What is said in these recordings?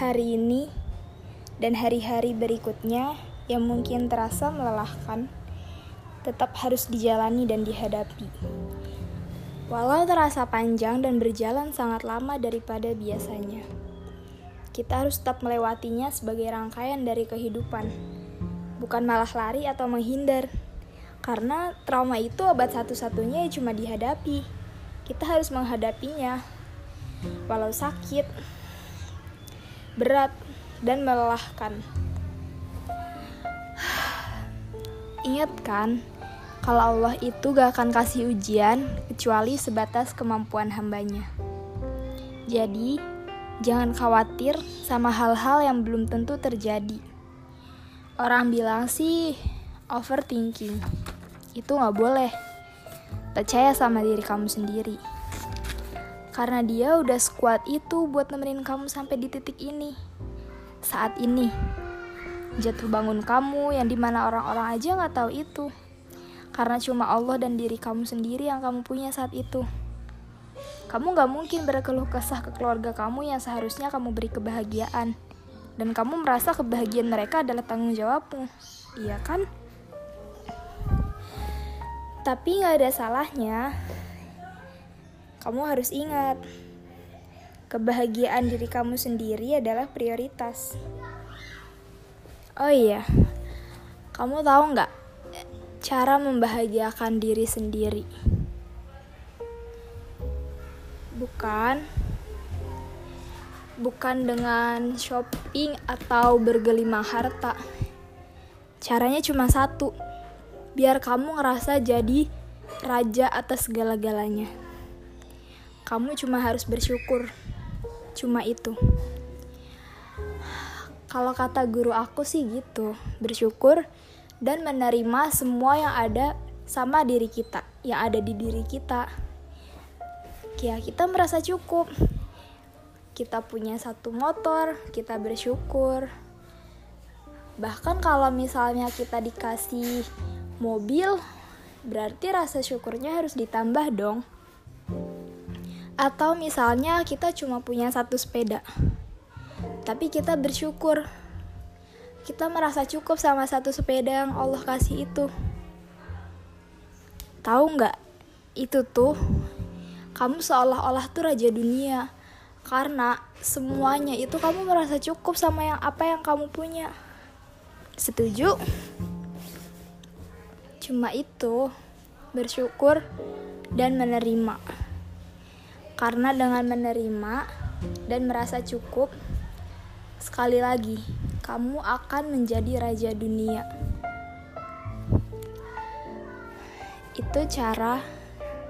Hari ini dan hari-hari berikutnya yang mungkin terasa melelahkan, tetap harus dijalani dan dihadapi. Walau terasa panjang dan berjalan sangat lama daripada biasanya, kita harus tetap melewatinya sebagai rangkaian dari kehidupan, bukan malah lari atau menghindar. Karena trauma itu obat satu-satunya cuma dihadapi. Kita harus menghadapinya, walau sakit, berat, dan melelahkan. Ingat kan, kalau Allah itu gak akan kasih ujian kecuali sebatas kemampuan hambanya. Jadi, jangan khawatir sama hal-hal yang belum tentu terjadi. Orang bilang sih overthinking. Itu gak boleh. Percaya sama diri kamu sendiri. Karena dia udah sekuat itu buat nemenin kamu sampai di titik ini. Saat ini. Jatuh bangun kamu yang di mana orang-orang aja gak tahu itu. Karena cuma Allah dan diri kamu sendiri yang kamu punya saat itu. Kamu gak mungkin berkeluh kesah ke keluarga kamu yang seharusnya kamu beri kebahagiaan. Dan kamu merasa kebahagiaan mereka adalah tanggung jawabmu. Iya kan? Tapi gak ada salahnya. Kamu harus ingat, kebahagiaan diri kamu sendiri adalah prioritas. Oh iya, kamu tahu nggak cara membahagiakan diri sendiri? Bukan, bukan dengan shopping atau bergelimang harta. Caranya cuma satu, biar kamu ngerasa jadi raja atas segala-galanya. Kamu cuma harus bersyukur, cuma itu. Kalau kata guru aku sih gitu, bersyukur dan menerima semua yang ada sama diri kita, yang ada di diri kita. Ya, kita merasa cukup. Kita punya satu motor, kita bersyukur. Bahkan kalau misalnya kita dikasih mobil, berarti rasa syukurnya harus ditambah dong. Atau misalnya kita cuma punya satu sepeda, tapi kita bersyukur. Kita merasa cukup sama satu sepeda yang Allah kasih itu. Tahu nggak? Itu tuh, kamu seolah-olah tuh raja dunia. Karena semuanya itu kamu merasa cukup sama yang apa yang kamu punya. Setuju? Cuma itu, bersyukur dan menerima. Karena dengan menerima dan merasa cukup, sekali lagi kamu akan menjadi raja dunia. Itu cara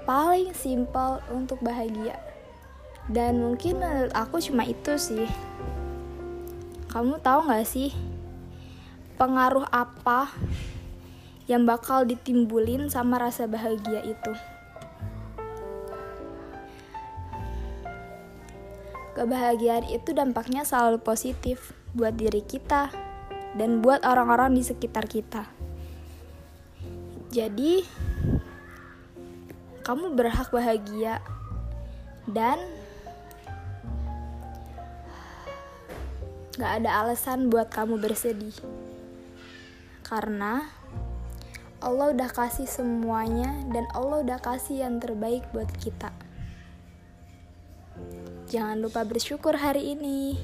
paling simpel untuk bahagia. Dan mungkin menurut aku cuma itu sih. Kamu tahu gak sih pengaruh apa yang bakal ditimbulin sama rasa bahagia itu? Kebahagiaan itu dampaknya selalu positif buat diri kita dan buat orang-orang di sekitar kita. Jadi, kamu berhak bahagia dan gak ada alasan buat kamu bersedih. Karena Allah udah kasih semuanya dan Allah udah kasih yang terbaik buat kita. Jangan lupa bersyukur hari ini.